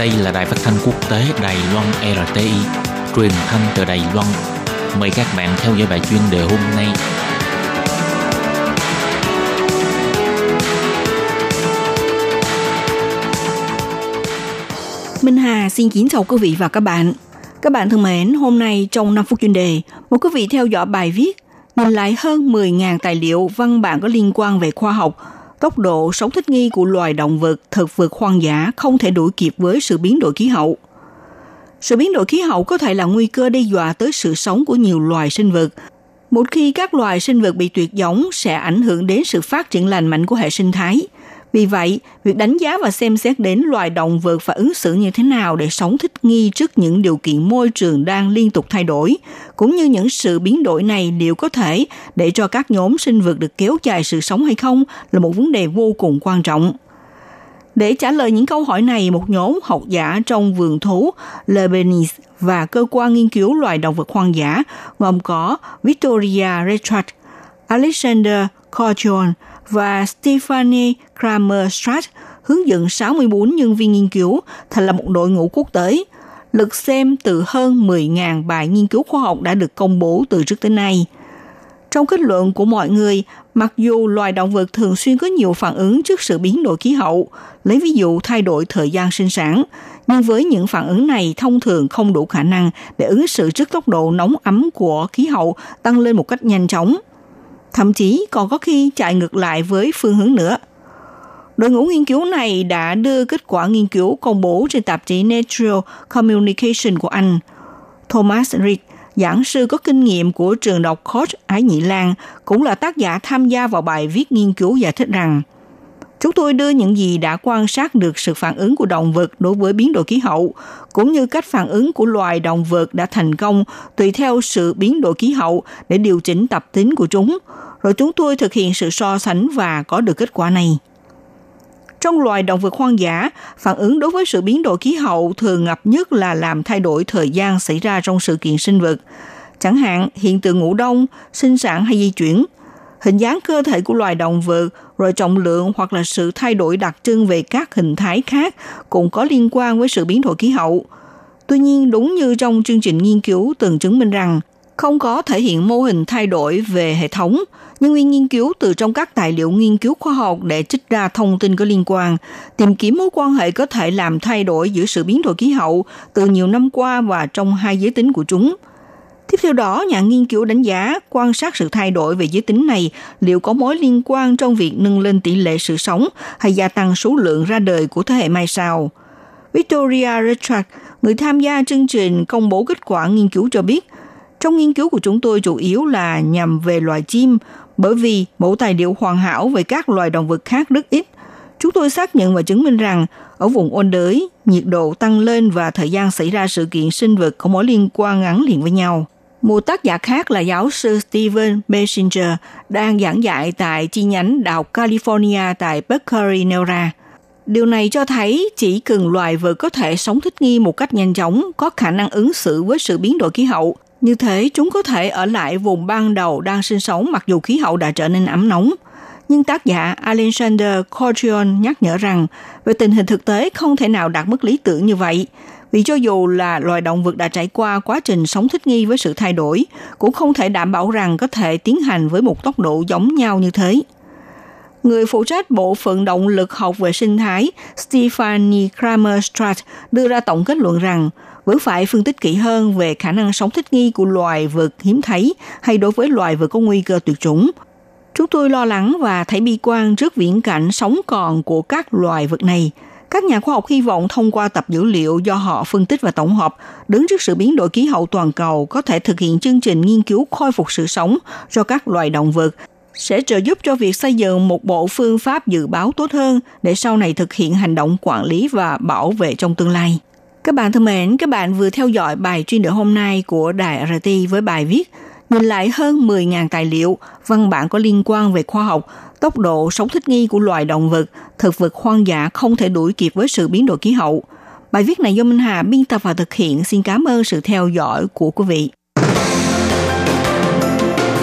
Đây là đài phát thanh quốc tế Đài Loan RTI, truyền thanh từ Đài Loan. Mời các bạn theo dõi bài chuyên đề hôm nay. Minh Hà xin kính chào quý vị và các bạn. Các bạn thân mến, hôm nay trong 5 phút chuyên đề, một quý vị theo dõi bài viết nhìn lại hơn 10.000 tài liệu văn bản có liên quan về khoa học, tốc độ sống thích nghi của loài động vật, thực vật hoang dã không thể đuổi kịp với sự biến đổi khí hậu. Sự biến đổi khí hậu có thể là nguy cơ đe dọa tới sự sống của nhiều loài sinh vật. Một khi các loài sinh vật bị tuyệt giống sẽ ảnh hưởng đến sự phát triển lành mạnh của hệ sinh thái – vì vậy, việc đánh giá và xem xét đến loài động vật và ứng xử như thế nào để sống thích nghi trước những điều kiện môi trường đang liên tục thay đổi, cũng như những sự biến đổi này liệu có thể để cho các nhóm sinh vật được kéo dài sự sống hay không là một vấn đề vô cùng quan trọng. Để trả lời những câu hỏi này, một nhóm học giả trong vườn thú Lebanese và cơ quan nghiên cứu loài động vật hoang dã gồm có Victoria Richard, Alexander Corchon và Stephanie Kramer-Stratt hướng dẫn 64 nhân viên nghiên cứu thành lập một đội ngũ quốc tế, lực xem từ hơn 10.000 bài nghiên cứu khoa học đã được công bố từ trước tới nay. Trong kết luận của mọi người, mặc dù loài động vật thường xuyên có nhiều phản ứng trước sự biến đổi khí hậu, lấy ví dụ thay đổi thời gian sinh sản, nhưng với những phản ứng này thông thường không đủ khả năng để ứng xử trước tốc độ nóng ấm của khí hậu tăng lên một cách nhanh chóng – thậm chí còn có khi chạy ngược lại với phương hướng nữa. Đội ngũ nghiên cứu này đã đưa kết quả nghiên cứu công bố trên tạp chí Natural Communication của Anh. Thomas Reed, giảng sư có kinh nghiệm của trường đọc Koch Ái Nhĩ Lan, cũng là tác giả tham gia vào bài viết nghiên cứu giải thích rằng Chúng tôi đưa những gì đã quan sát được sự phản ứng của động vật đối với biến đổi khí hậu, cũng như cách phản ứng của loài động vật đã thành công tùy theo sự biến đổi khí hậu để điều chỉnh tập tính của chúng, rồi chúng tôi thực hiện sự so sánh và có được kết quả này. Trong loài động vật hoang dã, phản ứng đối với sự biến đổi khí hậu thường gặp nhất là làm thay đổi thời gian xảy ra trong sự kiện sinh vật, chẳng hạn hiện tượng ngủ đông, sinh sản hay di chuyển – hình dáng cơ thể của loài động vật, rồi trọng lượng hoặc là sự thay đổi đặc trưng về các hình thái khác cũng có liên quan với sự biến đổi khí hậu. Tuy nhiên, đúng như trong chương trình nghiên cứu từng chứng minh rằng không có thể hiện mô hình thay đổi về hệ thống, nhưng nguyên nghiên cứu từ trong các tài liệu nghiên cứu khoa học để trích ra thông tin có liên quan, tìm kiếm mối quan hệ có thể làm thay đổi giữa sự biến đổi khí hậu từ nhiều năm qua và trong hai giới tính của chúng – Tiếp theo đó, nhà nghiên cứu đánh giá quan sát sự thay đổi về giới tính này liệu có mối liên quan trong việc nâng lên tỷ lệ sự sống hay gia tăng số lượng ra đời của thế hệ mai sau. Victoria Richard, người tham gia chương trình công bố kết quả nghiên cứu cho biết, trong nghiên cứu của chúng tôi chủ yếu là nhằm về loài chim, bởi vì mẫu tài liệu hoàn hảo về các loài động vật khác rất ít. Chúng tôi xác nhận và chứng minh rằng ở vùng ôn đới, nhiệt độ tăng lên và thời gian xảy ra sự kiện sinh vật có mối liên quan ngắn liền với nhau. Một tác giả khác là giáo sư Steven Messenger đang giảng dạy tại chi nhánh Đại học California tại Berkeley Nevada. Điều này cho thấy chỉ cần loài vật có thể sống thích nghi một cách nhanh chóng, có khả năng ứng xử với sự biến đổi khí hậu. Như thế, chúng có thể ở lại vùng ban đầu đang sinh sống mặc dù khí hậu đã trở nên ấm nóng. Nhưng tác giả Alexander Corchion nhắc nhở rằng, về tình hình thực tế không thể nào đạt mức lý tưởng như vậy – vì cho dù là loài động vật đã trải qua quá trình sống thích nghi với sự thay đổi, cũng không thể đảm bảo rằng có thể tiến hành với một tốc độ giống nhau như thế. Người phụ trách bộ phận động lực học về sinh thái Stephanie Kramer-Stratt đưa ra tổng kết luận rằng vẫn phải phân tích kỹ hơn về khả năng sống thích nghi của loài vật hiếm thấy hay đối với loài vật có nguy cơ tuyệt chủng. Chúng tôi lo lắng và thấy bi quan trước viễn cảnh sống còn của các loài vật này – các nhà khoa học hy vọng thông qua tập dữ liệu do họ phân tích và tổng hợp, đứng trước sự biến đổi khí hậu toàn cầu có thể thực hiện chương trình nghiên cứu khôi phục sự sống cho các loài động vật sẽ trợ giúp cho việc xây dựng một bộ phương pháp dự báo tốt hơn để sau này thực hiện hành động quản lý và bảo vệ trong tương lai. Các bạn thân mến, các bạn vừa theo dõi bài chuyên đề hôm nay của Đài RT với bài viết nhìn lại hơn 10.000 tài liệu, văn bản có liên quan về khoa học, tốc độ sống thích nghi của loài động vật, thực vật hoang dã không thể đuổi kịp với sự biến đổi khí hậu. Bài viết này do Minh Hà biên tập và thực hiện. Xin cảm ơn sự theo dõi của quý vị.